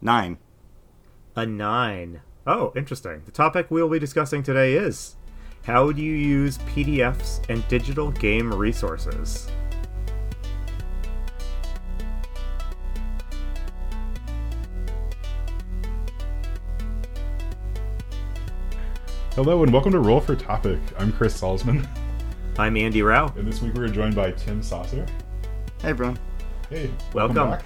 Nine. A nine. Oh, interesting. The topic we'll be discussing today is how do you use PDFs and digital game resources? Hello and welcome to Roll for Topic. I'm Chris Salzman, I'm Andy Rao. and this week we're joined by Tim Saucer. Hey, everyone. Hey, Welcome. back.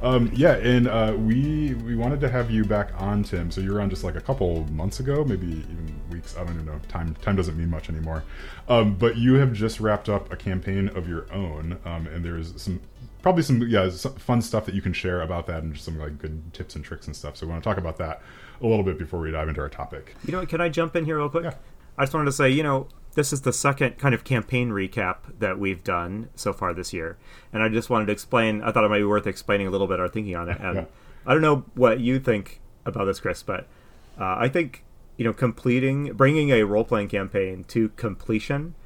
Um, yeah, and uh, we we wanted to have you back on, Tim. So you were on just like a couple months ago, maybe even weeks. I don't even know. Time time doesn't mean much anymore. Um, but you have just wrapped up a campaign of your own, um, and there's some probably some yeah some fun stuff that you can share about that, and just some like good tips and tricks and stuff. So we want to talk about that a little bit before we dive into our topic. You know what? Can I jump in here real quick? Yeah. I just wanted to say, you know, this is the second kind of campaign recap that we've done so far this year, and I just wanted to explain. I thought it might be worth explaining a little bit our thinking on it. And Yeah. I don't know what you think about this, Chris, but uh, I think you know, completing, bringing a role playing campaign to completion,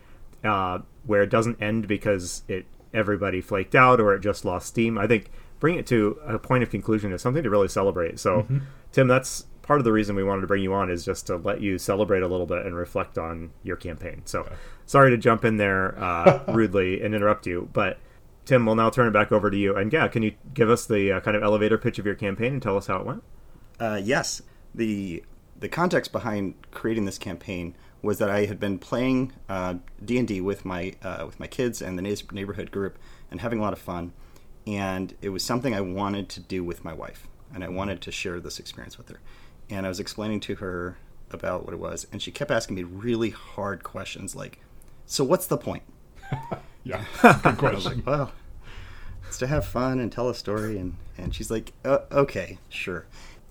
uh, where it doesn't end because it everybody flaked out or it just lost steam. I think bring it to a point of conclusion is something to really celebrate. So, Tim, that's part of the reason we wanted to bring you on is just to let you celebrate a little bit and reflect on your campaign. So, sorry to jump in there uh, rudely and interrupt you, but Tim, we'll now turn it back over to you. And yeah, can you give us the uh, kind of elevator pitch of your campaign and tell us how it went? Uh, yes, the the context behind creating this campaign was that I had been playing D and D with my uh, with my kids and the neighborhood group and having a lot of fun, and it was something I wanted to do with my wife, and I wanted to share this experience with her, and I was explaining to her about what it was, and she kept asking me really hard questions like, "So what's the point?" Yeah, good question. like, well, it's to have fun and tell a story. And, and she's like, uh, okay, sure.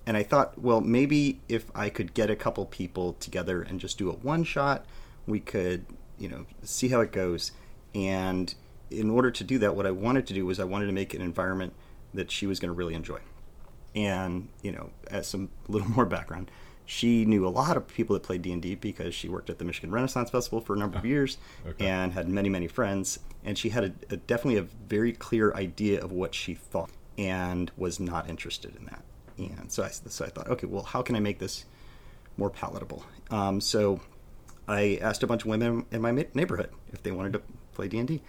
And I thought, well, maybe if I could get a couple people together and just do a one shot, we could, you know, see how it goes. And in order to do that, what I wanted to do was I wanted to make an environment that she was going to really enjoy. And, you know, as some little more background, she knew a lot of people that played D&D because she worked at the Michigan Renaissance Festival for a number of years okay. and had many, many friends. And she had a, a, definitely a very clear idea of what she thought and was not interested in that. And so I, so I thought, okay, well, how can I make this more palatable? Um, so I asked a bunch of women in my neighborhood if they wanted to play D&D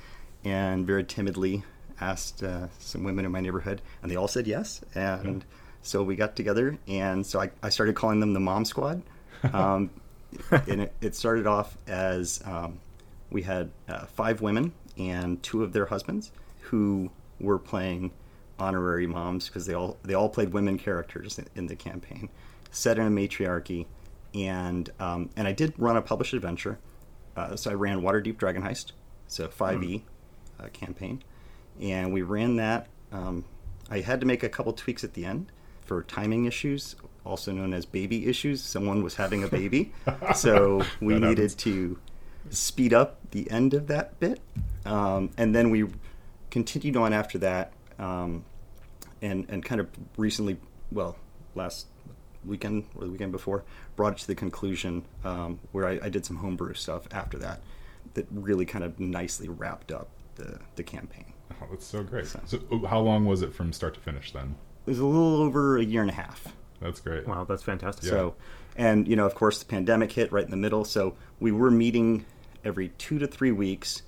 and very timidly asked uh, some women in my neighborhood and they all said yes. And... Yeah. So we got together, and so I, I started calling them the Mom Squad. Um, and it, it, started off as um, we had uh, five women and two of their husbands who were playing honorary moms because they all they all played women characters in, in the campaign, set in a matriarchy, and um, and I did run a published adventure. Uh, so I ran Waterdeep Dragon Heist, so 5e mm. uh, campaign, and we ran that. Um, I had to make a couple tweaks at the end for timing issues, also known as baby issues. Someone was having a baby, so we needed happens. to speed up the end of that bit, um, and then we continued on after that, um, and and kind of recently, well, last weekend or the weekend before, brought it to the conclusion um, where I, I did some homebrew stuff after that, that really kind of nicely wrapped up the the campaign. Oh, that's so great. So, so how long was it from start to finish then? it was a little over a year and a half. That's great. Wow, that's fantastic. So, and you know, of course, the pandemic hit right in the middle. So we were meeting every two to three weeks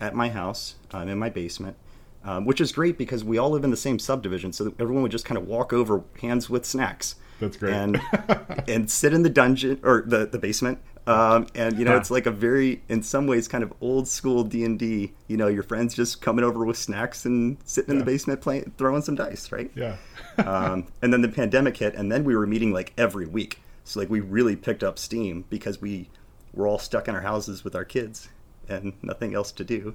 at my house, um, in my basement, um, which is great because we all live in the same subdivision. So everyone would just kind of walk over, hands with snacks. That's great. And and sit in the dungeon or the the basement. Um, and you know, yeah. it's like a very, in some ways, kind of old school D and D. You know, your friends just coming over with snacks and sitting yeah. in the basement playing, throwing some dice, right? Yeah. um, and then the pandemic hit, and then we were meeting like every week. So like we really picked up steam because we were all stuck in our houses with our kids and nothing else to do.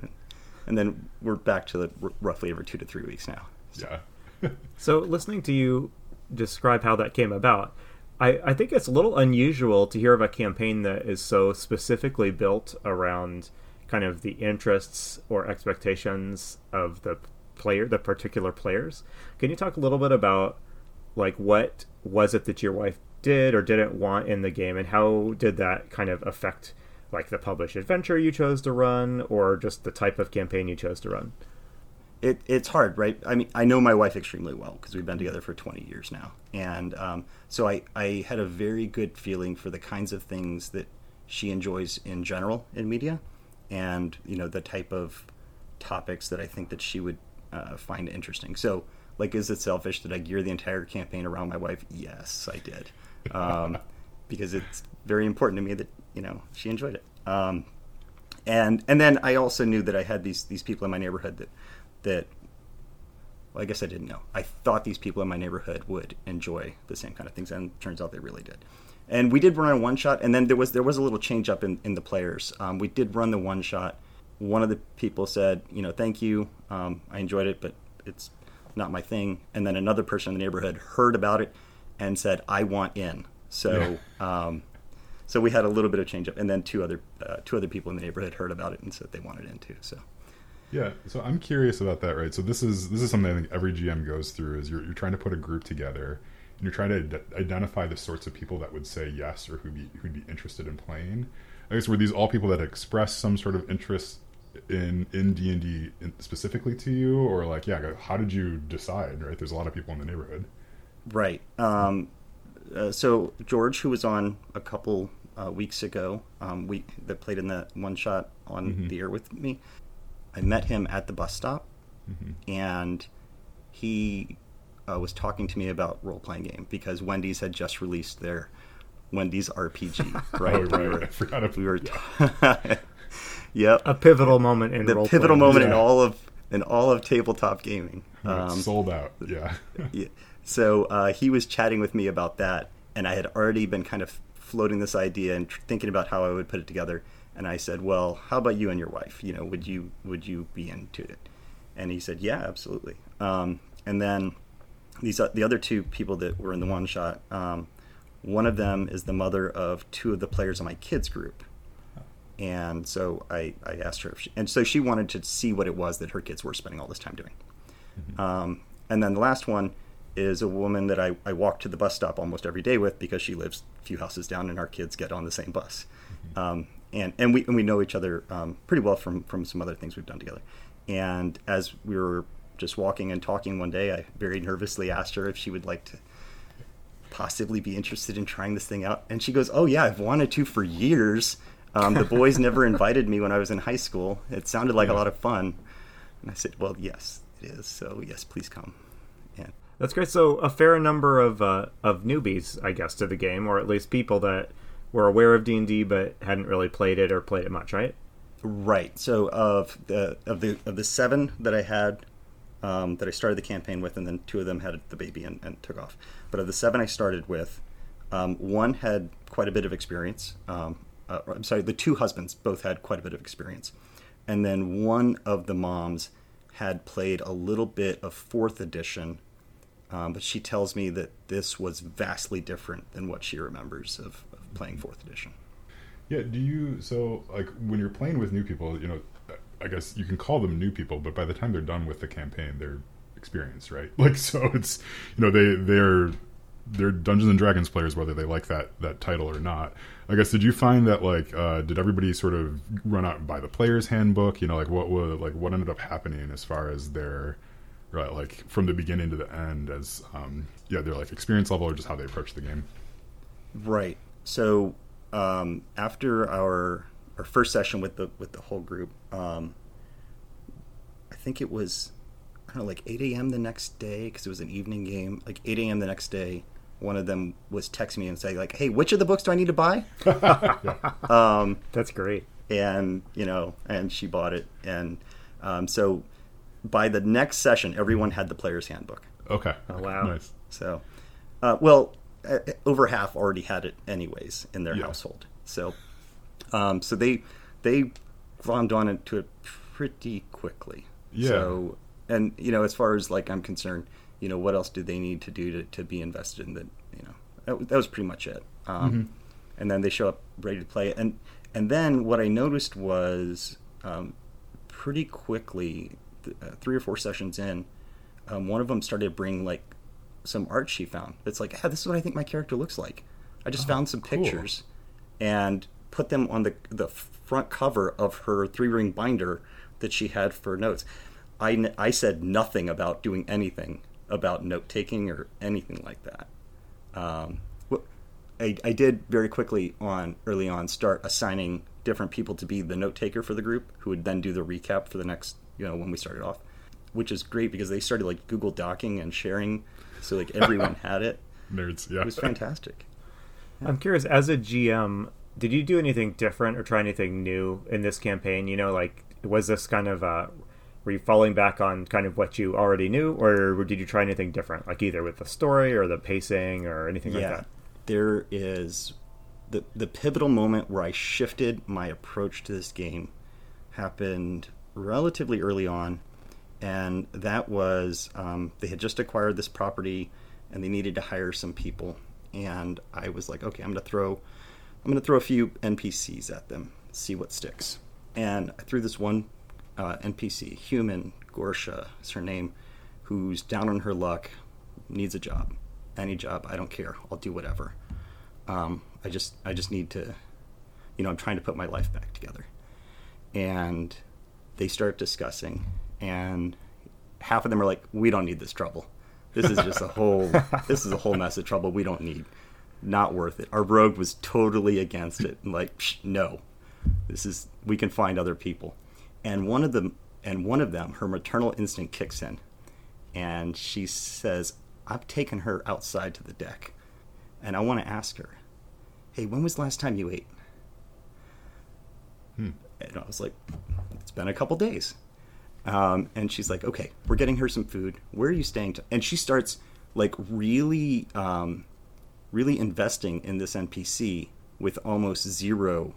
And then we're back to the, roughly every two to three weeks now. So. Yeah. so listening to you describe how that came about I, I think it's a little unusual to hear of a campaign that is so specifically built around kind of the interests or expectations of the player, the particular players. Can you talk a little bit about like what was it that your wife did or didn't want in the game, and how did that kind of affect like the published adventure you chose to run, or just the type of campaign you chose to run? It, it's hard, right? I mean, I know my wife extremely well because we've been together for 20 years now, and um, so I, I had a very good feeling for the kinds of things that she enjoys in general in media, and you know the type of topics that I think that she would uh, find interesting. So, like, is it selfish that I gear the entire campaign around my wife? Yes, I did, um, because it's very important to me that you know she enjoyed it. Um, and and then I also knew that I had these these people in my neighborhood that that well, I guess I didn't know. I thought these people in my neighborhood would enjoy the same kind of things, and turns out they really did. And we did run a one shot, and then there was there was a little change up in, in the players. Um, we did run the one shot. One of the people said, you know, thank you, um, I enjoyed it, but it's not my thing. And then another person in the neighborhood heard about it and said, I want in. So, yeah. um, so we had a little bit of change up, and then two other uh, two other people in the neighborhood heard about it and said they wanted in too. So. Yeah, so I'm curious about that, right? So this is this is something I think every GM goes through is you're, you're trying to put a group together and you're trying to identify the sorts of people that would say yes or who'd be who'd be interested in playing. I guess were these all people that express some sort of interest in in D and D specifically to you, or like yeah, how did you decide? Right, there's a lot of people in the neighborhood. Right. Um, uh, so George, who was on a couple uh, weeks ago, um, we that played in the one shot on mm-hmm. the air with me. I met him at the bus stop, mm-hmm. and he uh, was talking to me about role playing game because Wendy's had just released their Wendy's RPG. Right, oh, right. We were, I forgot if we were. T- yep, a pivotal moment in the pivotal moment yeah. in all of in all of tabletop gaming. Um, sold out. Yeah. yeah. So uh, he was chatting with me about that, and I had already been kind of floating this idea and tr- thinking about how I would put it together and I said, "Well, how about you and your wife? You know, would you would you be into it?" And he said, "Yeah, absolutely." Um, and then these uh, the other two people that were in the one shot, um, one of them is the mother of two of the players in my kids group, and so I, I asked her, if she, and so she wanted to see what it was that her kids were spending all this time doing. Mm-hmm. Um, and then the last one is a woman that I, I walk to the bus stop almost every day with because she lives a few houses down and our kids get on the same bus. Mm-hmm. Um, and and we and we know each other um, pretty well from from some other things we've done together. And as we were just walking and talking one day, I very nervously asked her if she would like to possibly be interested in trying this thing out. And she goes, "Oh yeah, I've wanted to for years. Um, the boys never invited me when I was in high school. It sounded like a lot of fun." And I said, "Well, yes, it is. So yes, please come." Yeah. That's great. So a fair number of uh, of newbies, I guess, to the game, or at least people that were aware of D and D but hadn't really played it or played it much, right? Right. So of the of the of the seven that I had um, that I started the campaign with, and then two of them had the baby and, and took off. But of the seven I started with, um, one had quite a bit of experience. Um, uh, I'm sorry, the two husbands both had quite a bit of experience, and then one of the moms had played a little bit of fourth edition um, but she tells me that this was vastly different than what she remembers of, of playing fourth edition. Yeah. Do you so like when you're playing with new people? You know, I guess you can call them new people, but by the time they're done with the campaign, they're experienced, right? Like so, it's you know they they're they're Dungeons and Dragons players, whether they like that that title or not. I guess did you find that like uh, did everybody sort of run out by the player's handbook? You know, like what was like what ended up happening as far as their right like from the beginning to the end as um, yeah their like experience level or just how they approach the game right so um, after our our first session with the with the whole group um, i think it was i don't know like 8 a.m the next day because it was an evening game like 8 a.m the next day one of them was texting me and saying like hey which of the books do i need to buy um, that's great and you know and she bought it and um, so by the next session, everyone had the player's handbook. Okay. Oh, wow. Nice. So, uh, well, over half already had it anyways in their yeah. household. So, um, so they they glommed on into it pretty quickly. Yeah. So, and you know, as far as like I'm concerned, you know, what else do they need to do to, to be invested in that? You know, that, that was pretty much it. Um, mm-hmm. And then they show up ready to play, and and then what I noticed was um, pretty quickly uh, three or four sessions in, um, one of them started to bring like some art she found. It's like, yeah, this is what I think my character looks like. I just oh, found some cool. pictures and put them on the the front cover of her three ring binder that she had for notes. I, I said nothing about doing anything about note taking or anything like that. Um, I, I did very quickly on early on start assigning different people to be the note taker for the group, who would then do the recap for the next you know when we started off, which is great because they started like Google Docking and sharing, so like everyone had it. Nerds, yeah. It was fantastic. I'm curious, as a GM, did you do anything different or try anything new in this campaign? You know, like was this kind of uh, were you falling back on kind of what you already knew, or did you try anything different, like either with the story or the pacing or anything like that? there is the the pivotal moment where I shifted my approach to this game happened relatively early on, and that was um, they had just acquired this property and they needed to hire some people, and I was like, okay, I'm gonna throw I'm gonna throw a few NPCs at them, see what sticks, and I threw this one uh, NPC, human Gorsha is her name, who's down on her luck, needs a job, any job, I don't care, I'll do whatever. Um, I just I just need to, you know, I'm trying to put my life back together, and they start discussing, and half of them are like, we don't need this trouble. This is just a whole this is a whole mess of trouble we don't need. Not worth it. Our rogue was totally against it. and like, Psh, no, this is we can find other people. And one of them and one of them, her maternal instinct kicks in, and she says, "I've taken her outside to the deck, and I want to ask her, hey, when was the last time you ate?" Hmm. And I was like, "It's been a couple days." Um, and she's like, "Okay, we're getting her some food. Where are you staying?" To-? And she starts like really, um, really investing in this NPC with almost zero,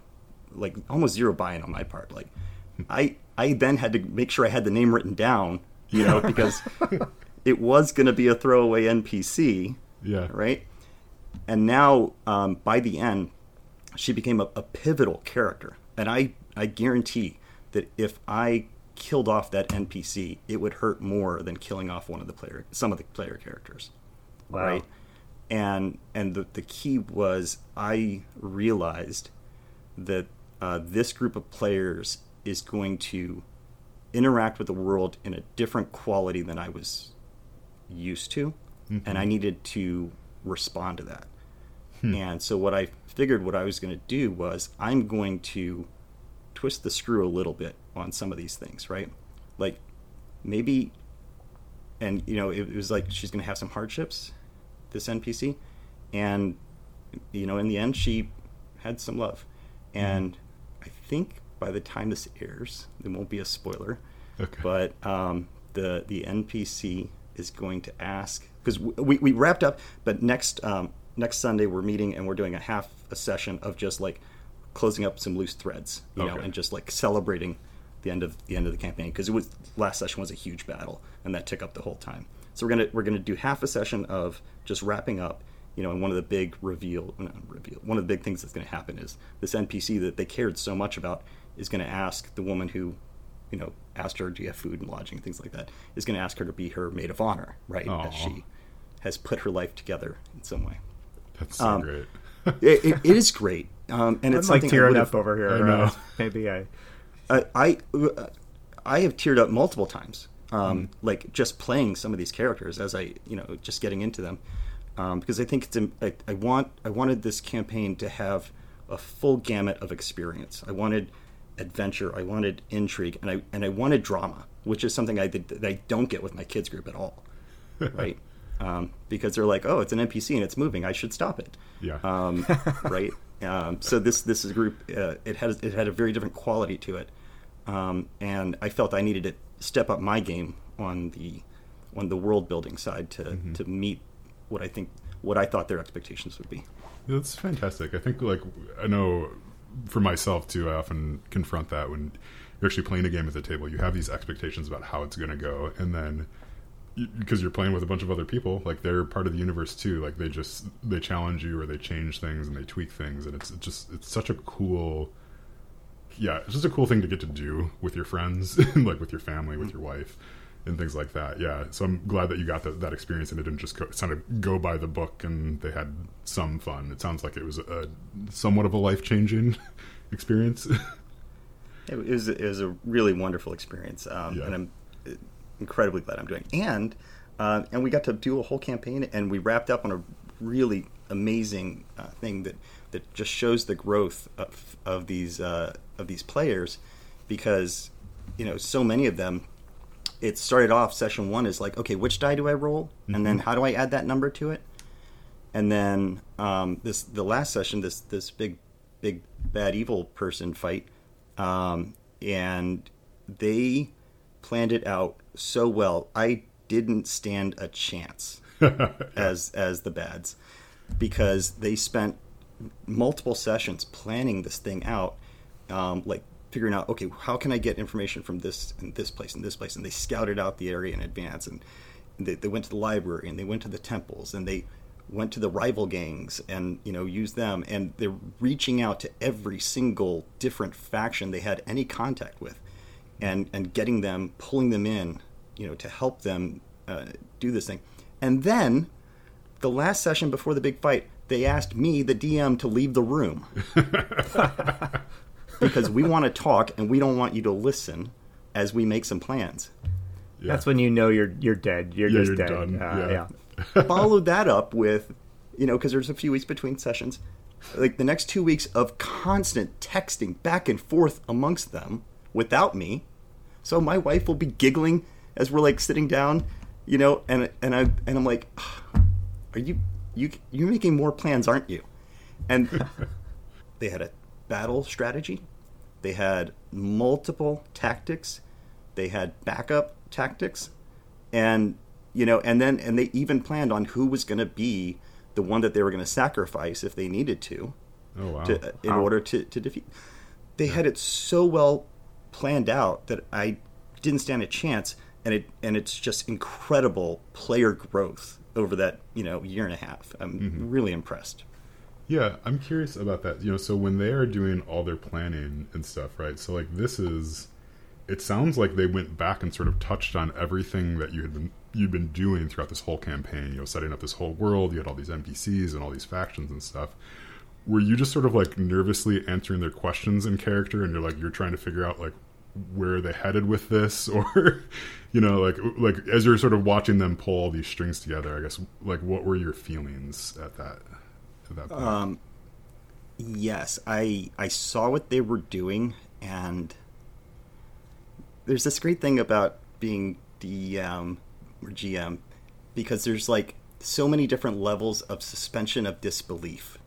like almost zero buy-in on my part. Like, I I then had to make sure I had the name written down, you know, because it was going to be a throwaway NPC, Yeah. right? And now, um, by the end, she became a, a pivotal character, and I I guarantee that if I killed off that NPC, it would hurt more than killing off one of the player some of the player characters, Wow. right? And and the the key was I realized that uh, this group of players is going to interact with the world in a different quality than I was used to, and I needed to respond to that. And so what I figured what I was going to do was I'm going to twist the screw a little bit on some of these things, right? Like maybe and you know it, it was like she's going to have some hardships this npc and you know in the end she had some love and i think by the time this airs there won't be a spoiler Okay. but um, the the npc is going to ask because we, we wrapped up but next um, next sunday we're meeting and we're doing a half a session of just like closing up some loose threads you know and just like celebrating the end of the end of the campaign because it was last session was a huge battle and that took up the whole time. So we're gonna we're gonna do half a session of just wrapping up, you know, and one of the big reveal, not reveal one of the big things that's gonna happen is this NPC that they cared so much about is gonna ask the woman who, you know, asked her, do you have food and lodging, things like that, is gonna ask her to be her maid of honor, right? Aw. As she has put her life together in some way. That's so um, great. It, it, it is great, um, and I'm it's like I tearing up over here. I know. uh, maybe I. I I, I have teared up multiple times, um, like just playing some of these characters as I you know just getting into them, um, because I think it's I, I want I wanted this campaign to have a full gamut of experience. I wanted adventure, I wanted intrigue, and I and I wanted drama, which is something I did, that I don't get with my kids group at all, right? Um, because they're like, oh, it's an NPC and it's moving, I should stop it Yeah. um, right? Um, so this this is a group. Uh, it had it had a very different quality to it, um, and I felt I needed to step up my game on the on the world building side to to meet what I think what I thought their expectations would be. That's fantastic. I think, like, I know for myself too, I often confront that when you're actually playing a game at the table. You have these expectations about how it's going to go, and then because you're playing with a bunch of other people, like they're part of the universe too. Like they just they challenge you or they change things and they tweak things, and it's, it's just it's such a cool. Yeah, it's just a cool thing to get to do with your friends, like with your family, with your wife, and things like that. Yeah, so I'm glad that you got that, that experience and it didn't just go, kind of go by the book and they had some fun. It sounds like it was a somewhat of a life changing experience. It was it was a really wonderful experience, um, Yeah. and I'm incredibly glad I'm doing. And uh, and we got to do a whole campaign, and we wrapped up on a really amazing uh, thing that that just shows the growth of of these uh, of these players, because you know so many of them. It started off session one is like, okay, which die do I roll, and then how do I add that number to it? and then um, this the last session this this big big bad evil person fight um, and they planned it out so well i didn't stand a chance as as the bads because they spent multiple sessions planning this thing out um, like figuring out okay how can i get information from this and this place and this place? And they scouted out the area in advance and they, they went to the library and they went to the temples and they went to the rival gangs and you know used them and they're reaching out to every single different faction they had any contact with and and getting them pulling them in you know to help them uh, do this thing and then the last session before the big fight they asked me the dm to leave the room because we want to talk and we don't want you to listen as we make some plans Yeah. That's when you know you're you're dead. You're Yeah, just you're dead. done. Uh, Yeah. yeah. followed that up with, you know, because there's a few weeks between sessions, like the next two weeks of constant texting back and forth amongst them without me. So my wife will be giggling as we're like sitting down, you know, and and I and I'm like, are you you you're making more plans, aren't you? And they had a battle strategy. They had multiple tactics. They had backup tactics, and you know, and then and they even planned on who was going to be the one that they were going to sacrifice if they needed to, Oh wow. to uh, in Wow. order to to defeat. They had it so well planned out that I didn't stand a chance, and it and it's just incredible player growth over that you know year and a half. I'm Mm-hmm. really impressed. Yeah, I'm curious about that. You know, so when they are doing all their planning and stuff, right? So like this is it sounds like they went back and sort of touched on everything that you had been you'd been doing throughout this whole campaign, you know, setting up this whole world, you had all these NPCs and all these factions and stuff. Were you just sort of like nervously answering their questions in character and you're like you're trying to figure out like where they headed with this or you know like like as you're sort of watching them pull all these strings together i guess like what were your feelings at that at that point? Um, yes, I I saw what they were doing, and there's this great thing about being DM or GM because there's like so many different levels of suspension of disbelief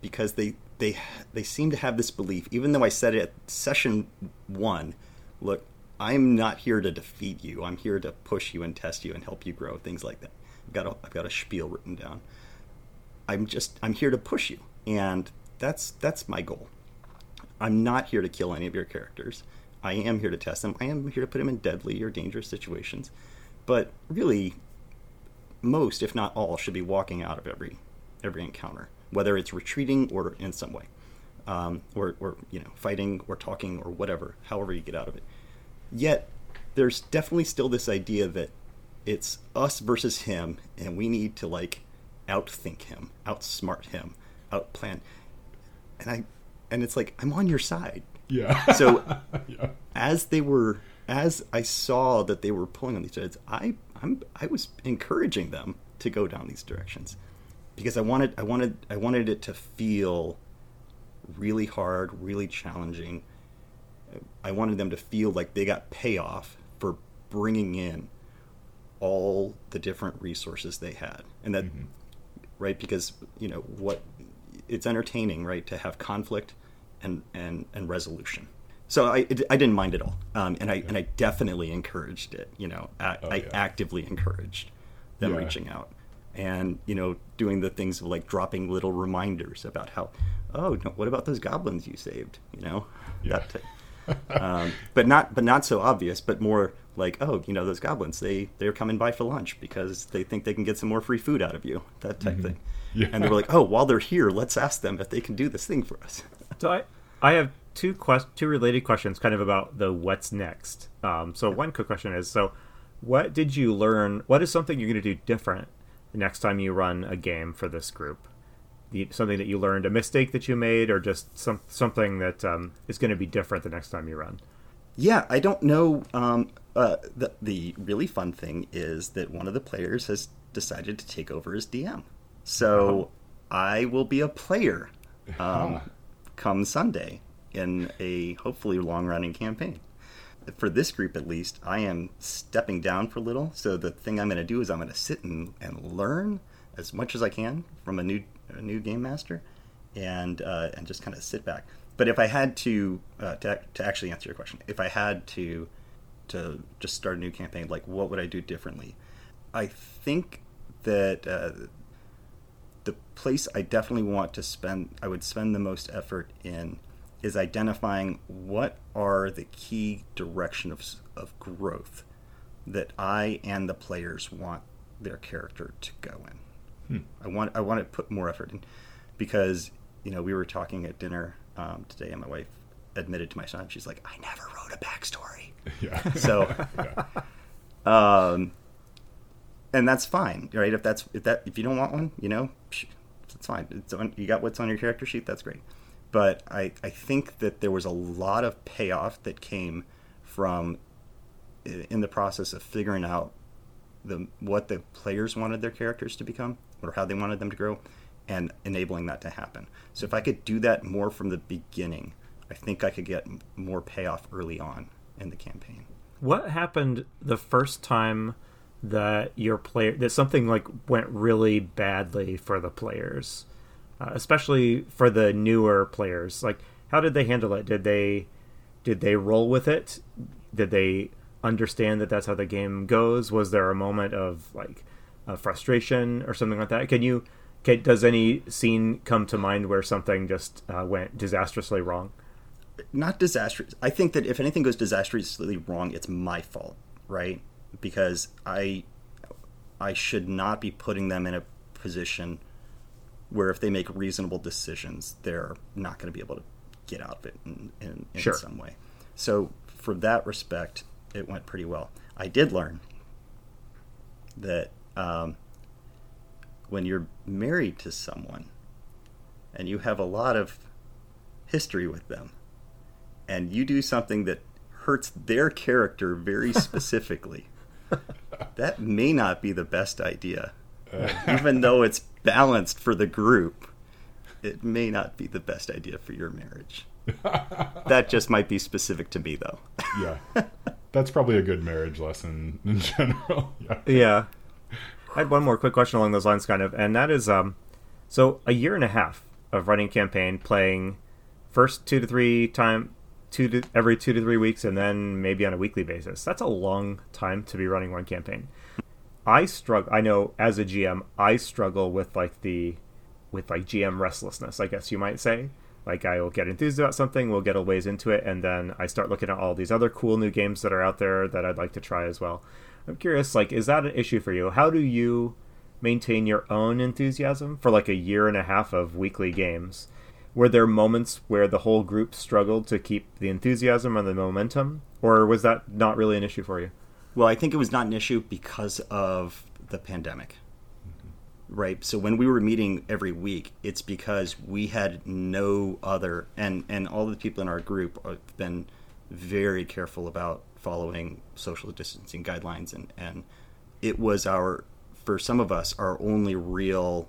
because they they they seem to have this belief even though I said it at session 1 look I'm not here to defeat you I'm here to push you and test you and help you grow things like that I've got a, I've got a spiel written down I'm just I'm here to push you, and that's that's my goal. I'm not here to kill any of your characters. I am here to test them. I am here to put them in deadly or dangerous situations. But really, most, if not all, should be walking out of every every encounter, whether it's retreating or in some way, um, or or you know fighting or talking or whatever, however you get out of it. Yet, there's definitely still this idea that it's us versus him, and we need to like outthink him, outsmart him, outplan. And I, and it's like I'm on your side. yeah So yeah as they were, as I saw that they were pulling on these threads, I, I'm, I was encouraging them to go down these directions because I wanted, I wanted, I wanted it to feel really hard, really challenging. I wanted them to feel like they got payoff for bringing in all the different resources they had, and that, right? Because you know what, it's entertaining, right, to have conflict and and and resolution. So I it, I didn't mind at all, um, and I and I definitely encouraged it. You know, I, Oh, I yeah. actively encouraged them Yeah. reaching out and you know doing the things of like dropping little reminders about how oh no, what about those goblins you saved you know Yeah. that type. um, but not but not so obvious but more like oh you know those goblins they they're coming by for lunch because they think they can get some more free food out of you that type thing Yeah. and they were like oh while they're here let's ask them if they can do this thing for us So I, I have two quest- two related questions, kind of about the what's next. Um, so one quick question is: so, what did you learn? What is something you're going to do different the next time you run a game for this group? The, something that you learned, a mistake that you made, or just some something that um, is going to be different the next time you run. Yeah, I don't know. Um, uh, the the really fun thing is that one of the players has decided to take over as DM. So I will be a player um, come Sunday in a hopefully long running campaign. For this group, at least, I am stepping down for a little. So the thing I'm going to do is I'm going to sit and, and learn as much as I can from a new a new game master, and uh, and just kind of sit back. But if I had to, uh, to to actually answer your question, if I had to to just start a new campaign, like what would I do differently? I think that uh, the place I definitely want to spend, I would spend the most effort in, is identifying what are the key direction of, of growth that I and the players want their character to go in. Hmm. I want I want to put more effort in because you know we were talking at dinner um, today, and my wife admitted to my son, she's like, I never wrote a backstory. Yeah. So, yeah. um, and that's fine, right? If that's if that if you don't want one, you know, it's fine. It's on, you got what's on your character sheet. That's great. But I I think that there was a lot of payoff that came from in the process of figuring out the what the players wanted their characters to become or how they wanted them to grow and enabling that to happen. So if I could do that more from the beginning, I think I could get more payoff early on in the campaign. What happened the first time that your player that something like went really badly for the players, uh, especially for the newer players? Like, how did they handle it? Did they did they roll with it? Did they understand that that's how the game goes? Was there a moment of like frustration or something like that? Can you? Can, does any scene come to mind where something just uh, went disastrously wrong? not disastrous. I think that if anything goes disastrously wrong, it's my fault, right? Because I I should not be putting them in a position where if they make reasonable decisions, they're not going to be able to get out of it in, in, in sure. some way. So, for that respect, it went pretty well. I did learn that um, when you're married to someone and you have a lot of history with them, and you do something that hurts their character very specifically, that may not be the best idea. Even though it's balanced for the group, it may not be the best idea for your marriage. that just might be specific to me, though. yeah. That's probably a good marriage lesson in general. Yeah. yeah. I had one more quick question along those lines, kind of, and that is um, so a year and a half of running campaign, playing first two to three time two to every two to three weeks, and then maybe on a weekly basis. That's a long time to be running one campaign. I struggle. I know as a GM, I struggle with like the with like GM restlessness. I guess you might say. Like I will get enthused about something, we'll get a ways into it, and then I start looking at all these other cool new games that are out there that I'd like to try as well. I'm curious, like, is that an issue for you? How do you maintain your own enthusiasm for like a year and a half of weekly games? were there moments where the whole group struggled to keep the enthusiasm and the momentum or was that not really an issue for you well i think it was not an issue because of the pandemic mm-hmm. right so when we were meeting every week it's because we had no other and and all the people in our group have been very careful about following social distancing guidelines and and it was our for some of us our only real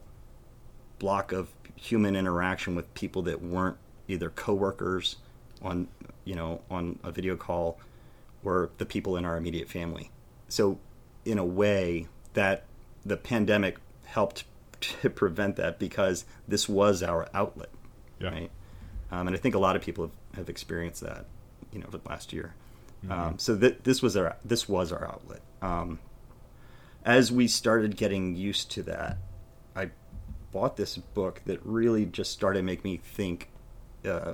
block of human interaction with people that weren't either coworkers on you know on a video call or the people in our immediate family. So in a way that the pandemic helped to prevent that because this was our outlet, yeah. right? Um, and I think a lot of people have, have experienced that, you know, over the last year. Mm-hmm. Um, so th- this was our this was our outlet. Um, as we started getting used to that, I bought this book that really just started to make me think uh,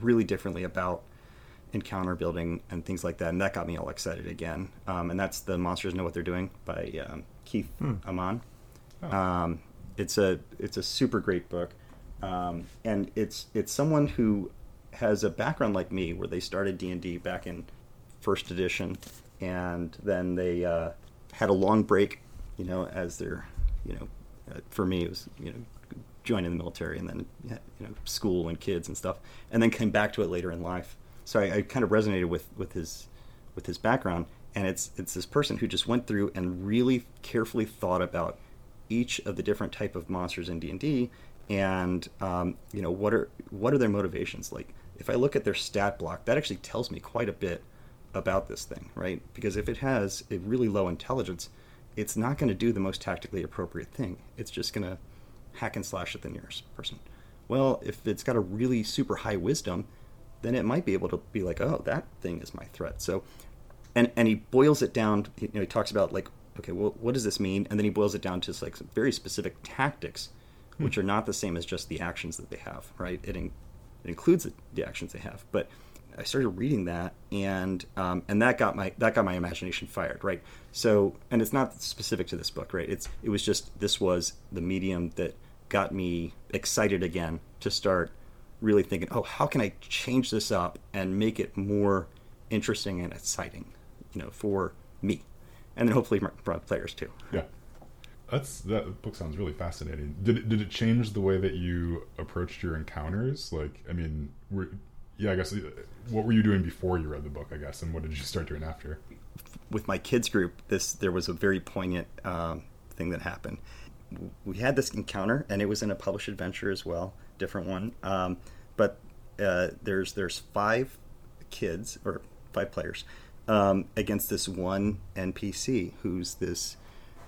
really differently about encounter building and things like that, and that got me all excited again. Um, and that's the Monsters Know What They're Doing by um, Keith hmm. Ammann. Oh. Um, it's a it's a super great book, um, and it's it's someone who has a background like me, where they started D and D back in first edition, and then they uh, had a long break, you know, as they're you know uh, for me, it was you know joining the military and then you know school and kids and stuff, and then came back to it later in life. So I, I kind of resonated with with his with his background, and it's it's this person who just went through and really carefully thought about each of the different type of monsters in D and D, and um, you know what are what are their motivations? Like if I look at their stat block, that actually tells me quite a bit about this thing, right? Because if it has a really low intelligence, it's not going to do the most tactically appropriate thing. It's just going to hack and slash at the nearest person. Well, if it's got a really super high wisdom, then it might be able to be like, oh, that thing is my threat. So, and and he boils it down. You know, he talks about like, okay, well, what does this mean? And then he boils it down to like some very specific tactics, hmm. which are not the same as just the actions that they have, right? It, in, it includes the actions they have, but I started reading that, and um, and that got my that got my imagination fired, right? So, and it's not specific to this book, right? It's it was just this was the medium that got me excited again to start really thinking, oh, how can I change this up and make it more interesting and exciting, you know, for me, and then hopefully for players too. Yeah, that's that book sounds really fascinating. Did it, did it change the way that you approached your encounters? Like, I mean, were, yeah, I guess what were you doing before you read the book? I guess, and what did you start doing after? With my kids group, this there was a very poignant um, thing that happened. We had this encounter, and it was in a published adventure as well, different one. Um, but uh, there's there's five kids or five players um, against this one NPC who's this,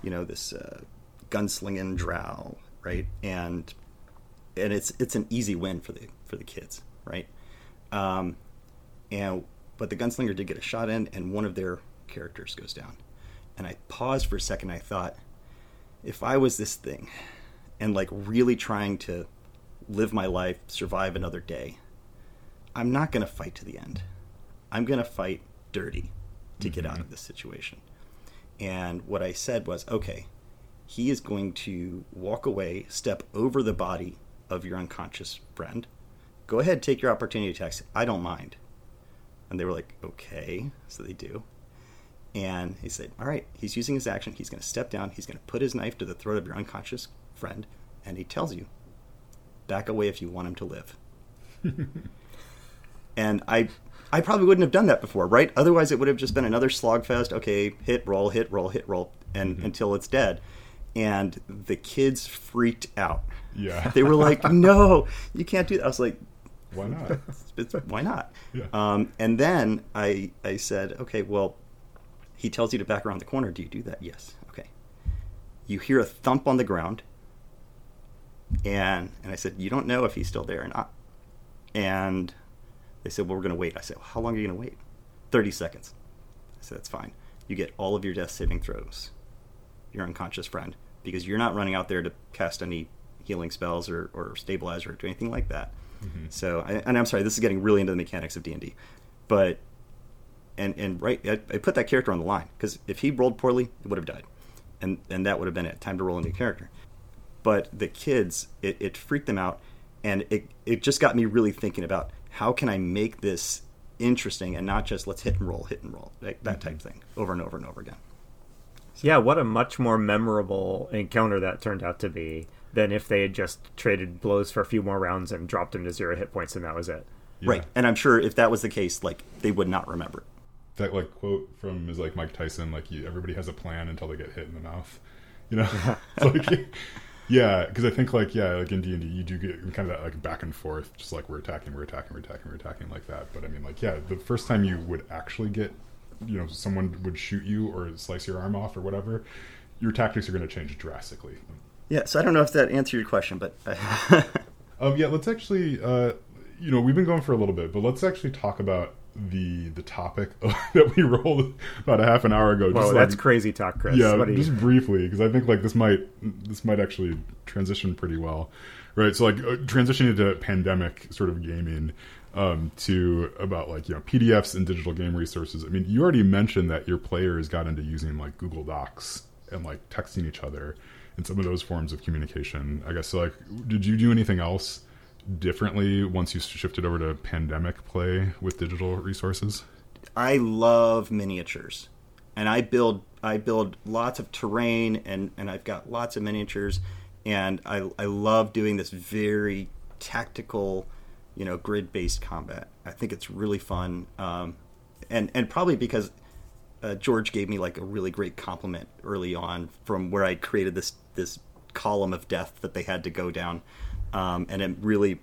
you know, this uh, gunslinging drow, right? And and it's it's an easy win for the for the kids, right? Um, and but the gunslinger did get a shot in, and one of their characters goes down. And I paused for a second. I thought, if I was this thing, and like really trying to live my life, survive another day, I'm not going to fight to the end. I'm going to fight dirty to mm-hmm. get out mm-hmm. of this situation. And what I said was, okay, he is going to walk away, step over the body of your unconscious friend, go ahead, take your opportunity attacks. I don't mind. And they were like, okay. So they do. And he said, all right, he's using his action. He's going to step down. He's going to put his knife to the throat of your unconscious friend. And he tells you, back away if you want him to live. and I, I probably wouldn't have done that before, right? Otherwise, it would have just been another slogfest. Okay, hit, roll, hit, roll, hit, roll, and mm-hmm. until it's dead. And the kids freaked out. Yeah, they were like, "No, you can't do that." I was like, why not? it's, it's, why not? Yeah. Um, and then I I said, okay, well, he tells you to back around the corner. Do you do that? Yes. Okay. You hear a thump on the ground, and and I said, you don't know if he's still there or not. And they said, well, we're going to wait. I said, well, how long are you going to wait? Thirty seconds. I said, that's fine. You get all of your death saving throws. Your unconscious friend, because you're not running out there to cast any healing spells or, or stabilize or do anything like that. Mm-hmm. So, I, and I'm sorry, this is getting really into the mechanics of D and D, but and and right, I, I put that character on the line because if he rolled poorly, it would have died, and and that would have been it. Time to roll a new character. But the kids, it, it freaked them out, and it it just got me really thinking about how can I make this interesting and not just let's hit and roll, hit and roll, that, that type mm-hmm. thing over and over and over again. So. Yeah, what a much more memorable encounter that turned out to be than if they had just traded blows for a few more rounds and dropped him to zero hit points and that was it. Yeah. Right. And I'm sure if that was the case, like they would not remember it. That like quote from is like Mike Tyson, like you, everybody has a plan until they get hit in the mouth. You know, like yeah, because I think like yeah, like in D and D, you do get kind of that like back and forth, just like we're attacking, we're attacking, we're attacking, we're attacking like that. But I mean, like yeah, the first time you would actually get, you know, someone would shoot you or slice your arm off or whatever, your tactics are going to change drastically. Yeah, so I don't know if that answered your question, but um, yeah, let's actually, uh, you know, we've been going for a little bit, but let's actually talk about the the topic that we rolled about a half an hour ago. Whoa, just that's like, crazy talk, Chris. Yeah, just briefly because I think like this might this might actually transition pretty well, right? So like uh, transitioning into pandemic sort of gaming um, to about like you know PDFs and digital game resources. I mean, you already mentioned that your players got into using like Google Docs and like texting each other in some of those forms of communication. I guess so like did you do anything else differently once you shifted over to pandemic play with digital resources? I love miniatures. And I build I build lots of terrain and, and I've got lots of miniatures and I, I love doing this very tactical, you know, grid based combat. I think it's really fun. Um, and and probably because uh, George gave me like a really great compliment early on from where I created this this column of death that they had to go down, um, and it really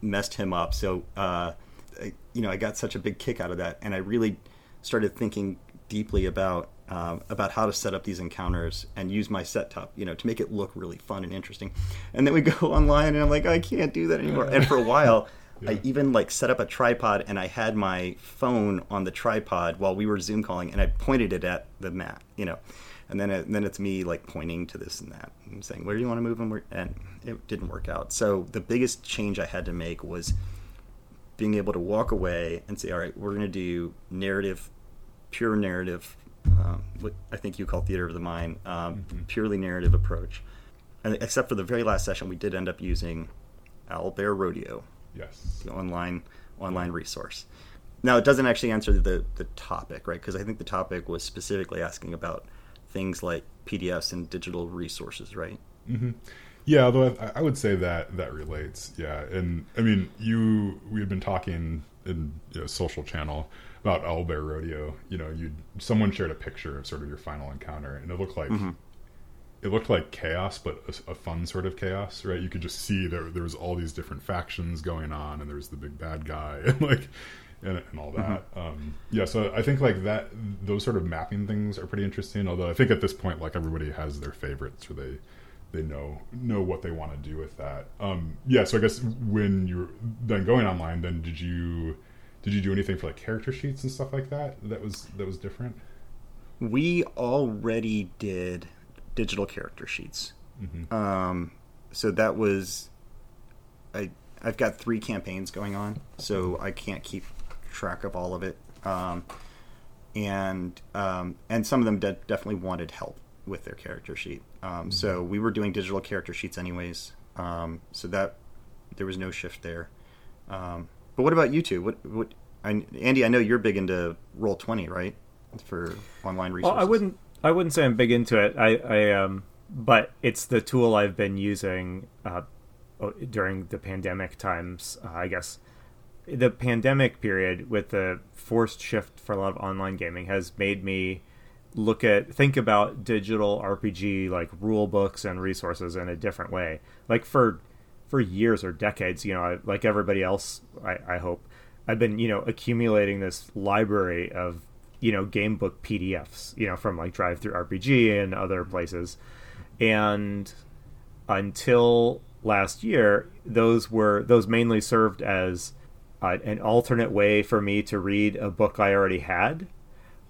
messed him up. So uh, I, you know, I got such a big kick out of that, and I really started thinking deeply about uh, about how to set up these encounters and use my set top, you know, to make it look really fun and interesting. And then we go online, and I'm like, I can't do that anymore. And for a while. Yeah. I even like set up a tripod and I had my phone on the tripod while we were Zoom calling and I pointed it at the mat, you know, and then it, and then it's me like pointing to this and that and saying where do you want to move them and it didn't work out. So the biggest change I had to make was being able to walk away and say, all right, we're going to do narrative, pure narrative, um, what I think you call theater of the mind, um, mm-hmm. purely narrative approach. And except for the very last session, we did end up using Owlbear Rodeo Yes. The online online resource. Now it doesn't actually answer the the topic, right? Because I think the topic was specifically asking about things like PDFs and digital resources, right? Mm-hmm. Yeah, although I, I, would say that that relates. Yeah, and I mean, you we had been talking in you know, social channel about Owlbear Rodeo. You know, you someone shared a picture of sort of your final encounter, and it looked like mm-hmm it looked like chaos, but a, a, fun sort of chaos, right? You could just see there there was all these different factions going on, and there was the big bad guy, and like and, and all that. Mm-hmm. Um, yeah, so I think like that those sort of mapping things are pretty interesting. Although I think at this point, like everybody has their favorites, or they they know know what they want to do with that. Um, yeah, so I guess when you're then going online, then did you did you do anything for like character sheets and stuff like that? That was that was different. We already did digital character sheets. Mm-hmm. Um, so that was, I I've got three campaigns going on, so I can't keep track of all of it. Um, and um, and some of them de- definitely wanted help with their character sheet. Um, mm-hmm. So we were doing digital character sheets anyways. Um, so that there was no shift there. Um, but what about you two? What what? I, Andy, I know you're big into Roll Twenty, right? For online resources. Well, I wouldn't I wouldn't say I'm big into it. I, I um, but it's the tool I've been using uh, during the pandemic times. Uh, I guess the pandemic period with the forced shift for a lot of online gaming has made me look at think about digital RPG like rule books and resources in a different way. Like for for years or decades, you know, I, like everybody else, I, I hope I've been you know accumulating this library of you know game book PDFs, you know, from like DriveThruRPG and other places. And until last year, those were those mainly served as uh, an alternate way for me to read a book I already had,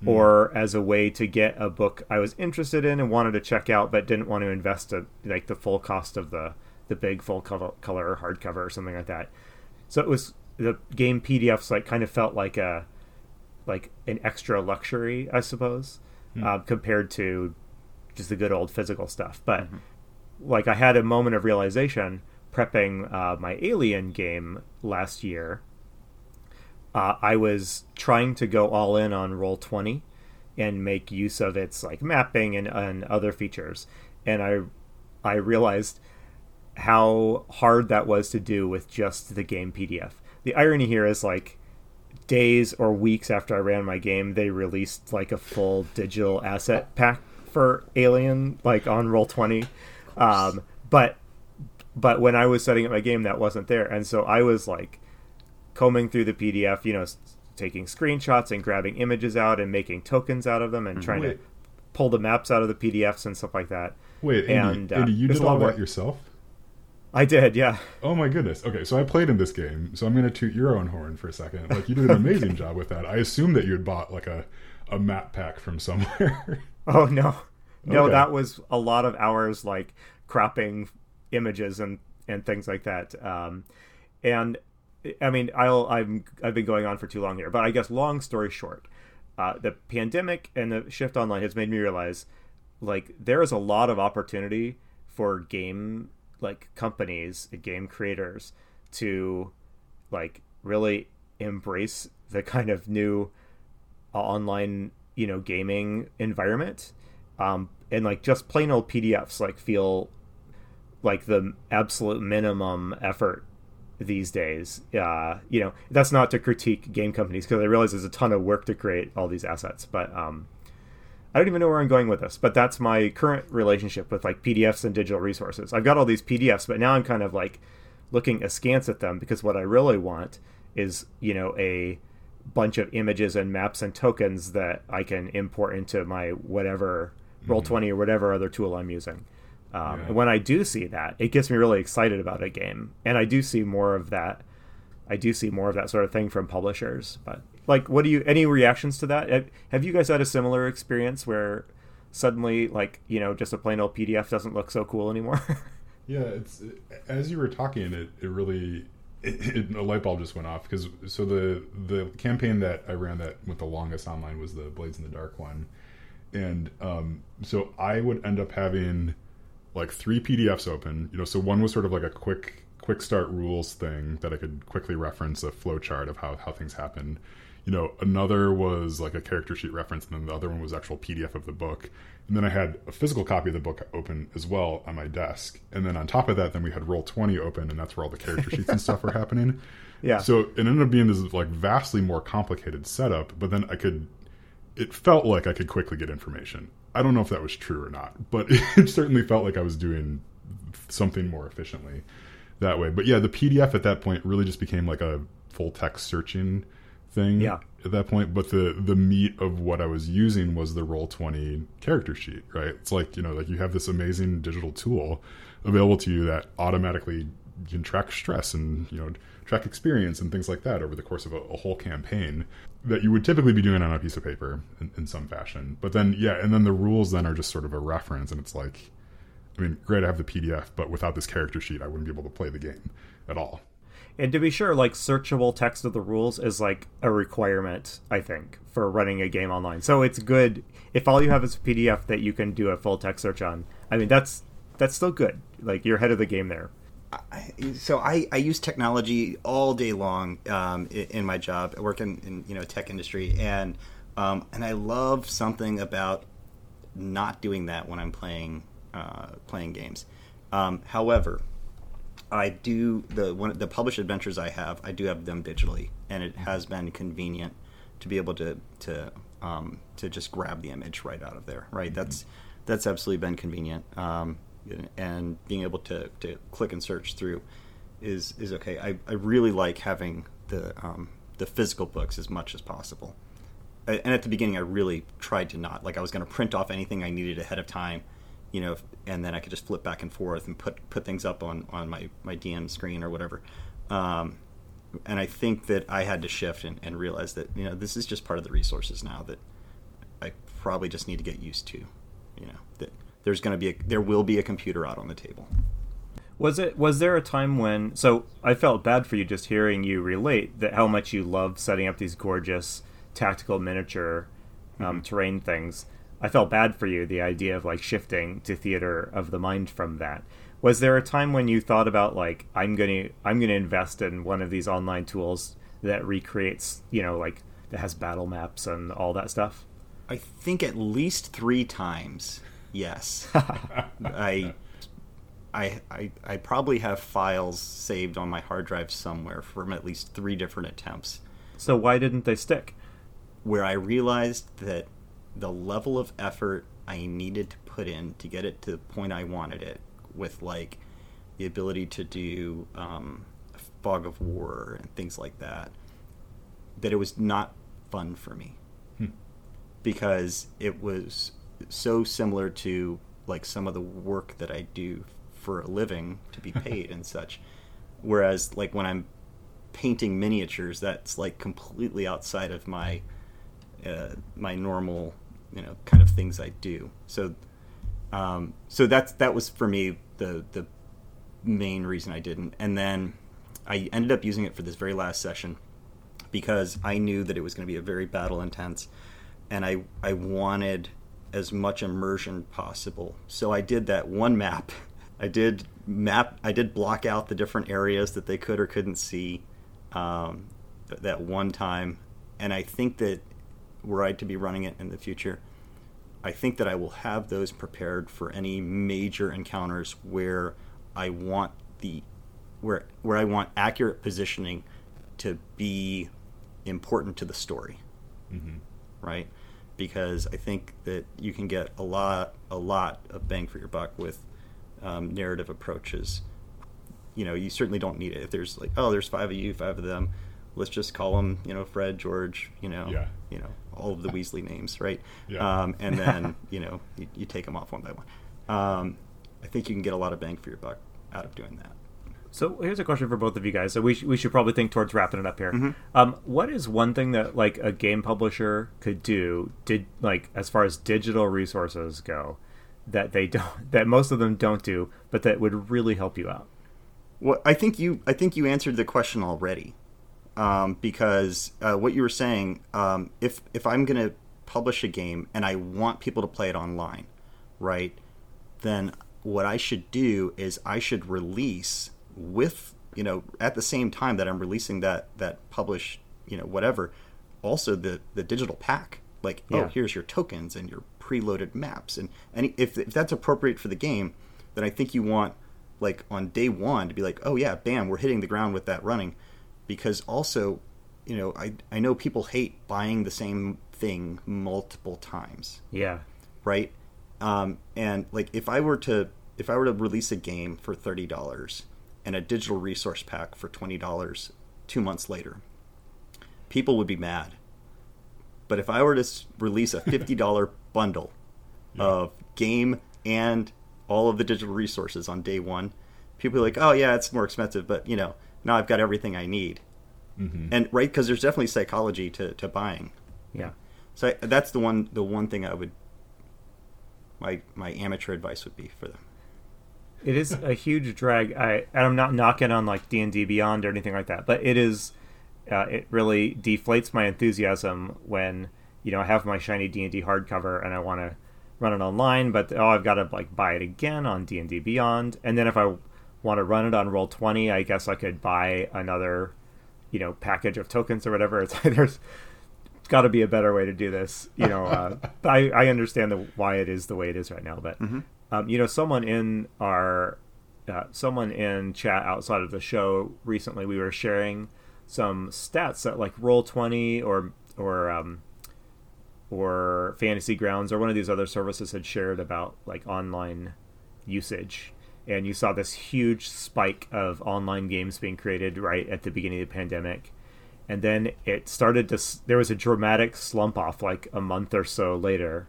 mm. or as a way to get a book I was interested in and wanted to check out, but didn't want to invest a, like the full cost of the the big full color, color hardcover or something like that. So it was the game PDFs like kind of felt like a like an extra luxury, I suppose, mm. uh, compared to just the good old physical stuff. But mm-hmm. like I had a moment of realization prepping uh, my Alien game last year. Uh, I was trying to go all in on Roll Twenty and make use of its like mapping and, and other features, and I I realized how hard that was to do with just the game PDF. The irony here is like days or weeks after I ran my game, they released like a full digital asset pack for Alien, like on Roll Twenty. Um, but but when I was setting up my game, that wasn't there, and so I was like combing through the PDF, you know, taking screenshots and grabbing images out and making tokens out of them and mm-hmm. trying Wait. to pull the maps out of the PDFs and stuff like that. Wait, Andy, and, uh, Andy you did all that yourself? I did, yeah. Oh my goodness. Okay, so I played in this game, so I'm going to toot your own horn for a second. Like you did an amazing job with that. I assume that you had bought like a a map pack from somewhere. oh no, no, okay. that was a lot of hours like cropping images and and things like that. Um, and I mean, I'll I'm I've been going on for too long here, but I guess long story short, uh, the pandemic and the shift online has made me realize like there is a lot of opportunity for game like companies game creators to like really embrace the kind of new uh, online you know gaming environment um and like just plain old pdfs like feel like the absolute minimum effort these days. Uh, you know, that's not to critique game companies because I realize there's a ton of work to create all these assets, but um, I don't even know where I'm going with this. But that's my current relationship with like PDFs and digital resources. I've got all these PDFs, but now I'm kind of like looking askance at them because what I really want is you know a bunch of images and maps and tokens that I can import into my whatever roll 20 or whatever other tool I'm using. Um, Yeah. And when I do see that, it gets me really excited about a game. And I do see more of that. I do see more of that sort of thing from publishers. But like, what do you? Any reactions to that? Have, you guys had a similar experience where suddenly, like, you know, just a plain old PDF doesn't look so cool anymore? Yeah, it's as you were talking, it, it really it, it, a light bulb just went off because so the the campaign that I ran that went the longest online was the Blades in the Dark one, and um, so I would end up having like three PDFs open. You know, so one was sort of like a quick quick start rules thing that I could quickly reference a flow chart of how how things happen. You know, another was like a character sheet reference, and then the other one was actual PDF of the book. And then I had a physical copy of the book open as well on my desk. And then on top of that, then we had Roll Twenty open, and that's where all the character sheets and stuff were happening. yeah. So it ended up being this like vastly more complicated setup. But then I could, it felt like I could quickly get information. I don't know if that was true or not, but it certainly felt like I was doing something more efficiently that way. But yeah, the PDF at that point really just became like a full text searching thing Yeah. at that point. But the the meat of what I was using was the roll twenty character sheet, right? It's like you know, like you have this amazing digital tool available to you that automatically can track stress and you know track experience and things like that over the course of a, a whole campaign that you would typically be doing on a piece of paper in, in some fashion. But then yeah, and then the rules then are just sort of a reference, and it's like. I mean, great, I have the PDF, but without this character sheet, I wouldn't be able to play the game at all. And to be sure, like searchable text of the rules is like a requirement, I think, for running a game online. So it's good if all you have is a PDF that you can do a full text search on. I mean, that's that's still good. Like you're ahead of the game there. I, so I, I use technology all day long um, in, my job. I work in, in you know tech industry, and um, and I love something about not doing that when I'm playing uh, playing games. Um, however, I do the one the published adventures I have. I do have them digitally, and it has been convenient to be able to to um, to just grab the image right out of there. Right, that's that's absolutely been convenient, um, and being able to, to click and search through is is okay. I, I really like having the um, the physical books as much as possible. And at the beginning, I really tried to not like I was going to print off anything I needed ahead of time, you know, and then I could just flip back and forth and put put things up on on my my DM screen or whatever. Um, and I think that I had to shift and, and realize that you know this is just part of the resources now that I probably just need to get used to. You know that there's going to be a, there will be a computer out on the table. Was it was there a time when so I felt bad for you just hearing you relate that how much you love setting up these gorgeous tactical miniature um, terrain things. I felt bad for you the idea of like shifting to theater of the mind from that. Was there a time when you thought about like I'm going to I'm going to invest in one of these online tools that recreates, you know, like that has battle maps and all that stuff? I think at least three times. Yes, I, I, I, I probably have files saved on my hard drive somewhere from at least three different attempts So why didn't they stick? where I realized that the level of effort I needed to put in to get it to the point I wanted it, with like the ability to do um, fog of war and things like that, that it was not fun for me because it was so similar to like some of the work that I do for a living to be paid and such. Whereas like when I'm painting miniatures, that's like completely outside of my uh, my normal you know kind of things I do. So um, so that's that was for me the the main reason I didn't. And then I ended up using it for this very last session because I knew that it was going to be a very battle intense, and I I wanted as much immersion possible. So I did that one map. I did map. I did block out the different areas that they could or couldn't see um, that one time, and I think that were I to be running it in the future, I think that I will have those prepared for any major encounters where I want the where where I want accurate positioning to be important to the story, Mm-hmm. right? Because I think that you can get a lot a lot of bang for your buck with um, narrative approaches. You know, you certainly don't need it if there's like, oh, there's five of you, five of them. Let's just call them, you know, Fred, George, you know, Yeah. you know, all of the Weasley names, right? Yeah. Um, and then you know you, you take them off one by one. Um, I think you can get a lot of bang for your buck out of doing that. So here's a question for both of you guys. So we, sh- we should probably think towards wrapping it up here. Mm-hmm. Um, what is one thing that like a game publisher could do? Did like as far as digital resources go, that they don't that most of them don't do, but that would really help you out. Well, I think you I think you answered the question already, um, because uh, what you were saying, um, if if I'm going to publish a game and I want people to play it online, right? Then what I should do is I should release with you know at the same time that I'm releasing that that publish you know whatever, also the the digital pack. Like Yeah. oh here's your tokens and your preloaded maps and and if if that's appropriate for the game, then I think you want like on day one to be like, oh yeah, bam, we're hitting the ground with that running, because also, you know, I I know people hate buying the same thing multiple times, Yeah. right? Um, and like if I were to if I were to release a game for thirty dollars and a digital resource pack for twenty dollars two months later, people would be mad. But if I were to release a fifty dollar bundle of game and all of the digital resources on day one, people are like, "Oh yeah, it's more expensive, but you know, now I've got everything I need." Mm-hmm. And right, because there's definitely psychology to, to buying. Yeah. So I, that's the one the one thing I would my my amateur advice would be for them. It is a huge drag. I and I'm not knocking on like D and D Beyond or anything like that, but it is. Uh, it really deflates my enthusiasm when you know I have my shiny D and D hardcover and I want to run it online, but oh I've got to like buy it again on D and D Beyond, and then if I want to run it on Roll Twenty, I guess I could buy another you know package of tokens or whatever. It's there's got to be a better way to do this. You know, uh, I, I understand the, why it is the way it is right now. But um, you know, someone in our uh, someone in chat outside of the show recently, we were sharing some stats that like Roll Twenty or or um, or Fantasy Grounds or one of these other services had shared about like online usage. And you saw this huge spike of online games being created right at the beginning of the pandemic. And then it started to there was a dramatic slump off like a month or so later.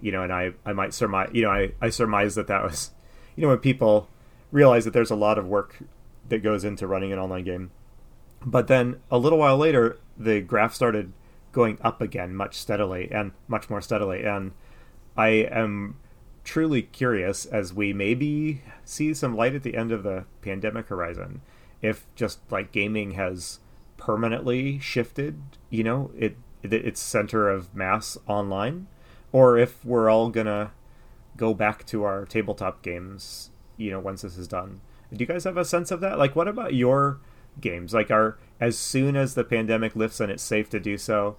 You know and i i might surmise you know i i surmise that that was you know when people realize that there's a lot of work that goes into running an online game. But then a little while later the graph started going up again much steadily and much more steadily. And i am truly curious as we maybe see some light at the end of the pandemic horizon. If just like gaming has permanently shifted you know it, it its center of mass online or if we're all gonna go back to our tabletop games you know once this is done. Do you guys have a sense of that? Like what about your games? Like are as soon as the pandemic lifts and it's safe to do so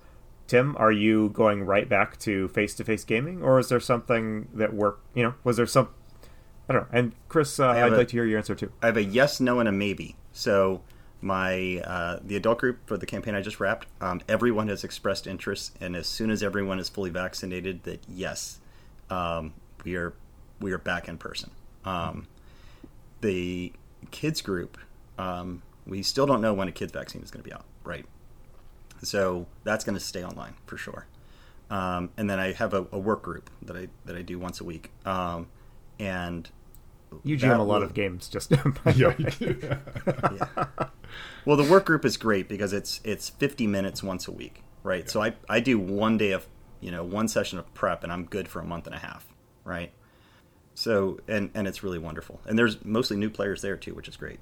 tim are you going right back to face-to-face gaming or is there something that work you know was there some i don't know and chris uh, i'd a- like to hear your answer too I have a yes, no, and a maybe. So my uh, the adult group for the campaign I just wrapped, um, everyone has expressed interest, and as soon as everyone is fully vaccinated, that yes, um, we are we are back in person. Um, the kids group, um, we still don't know when a kids vaccine is going to be out, right? So that's going to stay online for sure. Um, and then I have a, a work group that I that I do once a week, um, and you that GM a lot will- of games just yeah. Well, the work group is great because it's it's 50 minutes once a week, right? So I I do one day of you know one session of prep, and I'm good for a month and a half, right? So and and it's really wonderful, and there's mostly new players there too, which is great.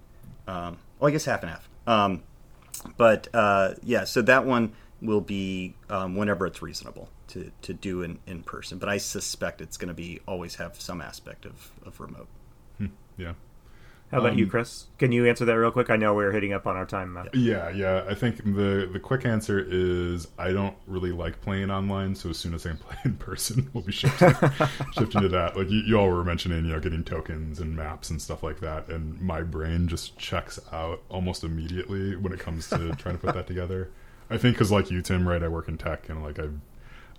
Um, well, I guess half and half. Um, but uh, yeah, so that one will be um, whenever it's reasonable to, to do in, in person. But I suspect it's going to be always have some aspect of, of remote. yeah. How about you, Um, Chris? Can you answer that real quick? I know we're hitting up on our time. Yeah, yeah. I think the the quick answer is I don't really like playing online. So as soon as I can play in person, we'll be shifting shifting to that. Like you, you all were mentioning, you know, getting tokens and maps and stuff like that, and my brain just checks out almost immediately when it comes to trying to put that together. I think because like you, Tim, right? I work in tech, and like I've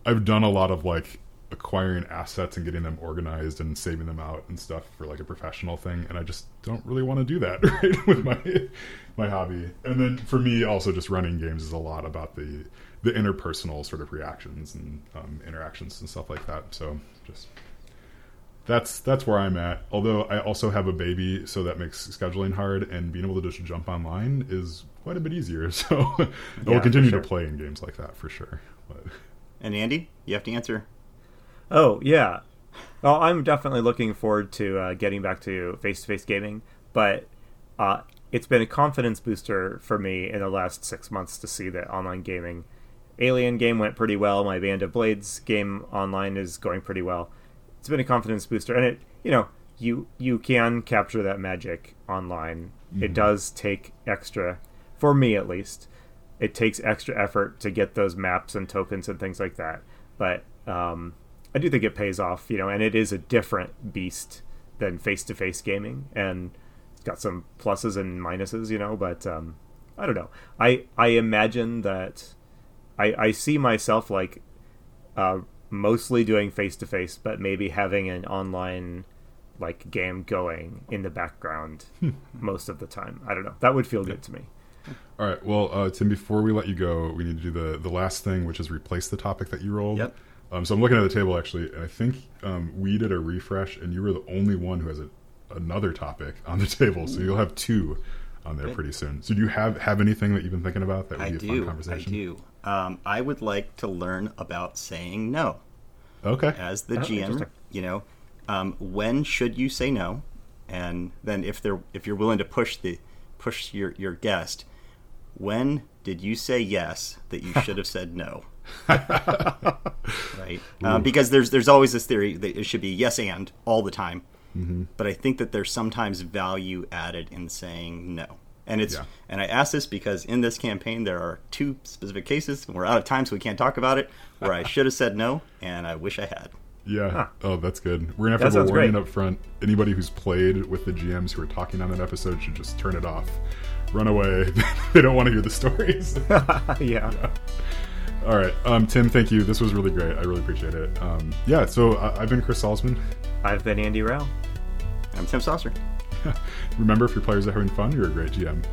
I've done a lot of like acquiring assets and getting them organized and saving them out and stuff for like a professional thing and I just don't really want to do that right with my my hobby. And then for me also just running games is a lot about the the interpersonal sort of reactions and um, interactions and stuff like that so just that's that's where I'm at. Although I also have a baby so that makes scheduling hard and being able to just jump online is quite a bit easier so I Yeah, will continue for to play in games like that for sure but And Andy, you have to answer. Oh yeah. Well, I'm definitely looking forward to uh, getting back to face-to-face gaming, but uh, it's been a confidence booster for me in the last six months to see that online gaming. Alien game went pretty well. My Band of Blades game online is going pretty well. It's been a confidence booster, and it you know you you can capture that magic online. It does take extra, for me at least. It takes extra effort to get those maps and tokens and things like that, but um, I do think it pays off, you know, and it is a different beast than face-to-face gaming, and it's got some pluses and minuses, you know. But um, I don't know. I I imagine that I I see myself like uh, mostly doing face-to-face, but maybe having an online like game going in the background most of the time. I don't know. That would feel good to me. All right. Well, uh, Tim, before we let you go, we need to do the the last thing, which is replace the topic that you rolled. Yep. Um, so I'm looking at the table actually, and I think um, we did a refresh, and you were the only one who has a, another topic on the table. So you'll have two on there Good. pretty soon. So do you have have anything that you've been thinking about that would I be a fun do. I conversation? do. Um, I would like to learn about saying no. Okay. as the Oh, GM, you know, um, when should you say no? And then if they're if you're willing to push the push your your guest, when did you say yes that you should have said no? right? Um, because there's there's always this theory that it should be yes and all the time. Mm-hmm. But I think that there's sometimes value added in saying no. And it's Yeah. and I ask this because in this campaign there are two specific cases, and we're out of time, so we can't talk about it, where I should have said no, and I wish I had. Yeah. Huh. Oh, that's good. We're gonna That have to have a warning great. up front. Anybody who's played with the GMs who are talking on that episode should just turn it off. Run away. they don't want to hear the stories. yeah. All right, um, Tim. Thank you. This was really great. I really appreciate it. Um, yeah. So uh, I've been Chris Salzman. I've been Andy Rao. I'm Tim Saucer. Remember, if your players are having fun, you're a great GM.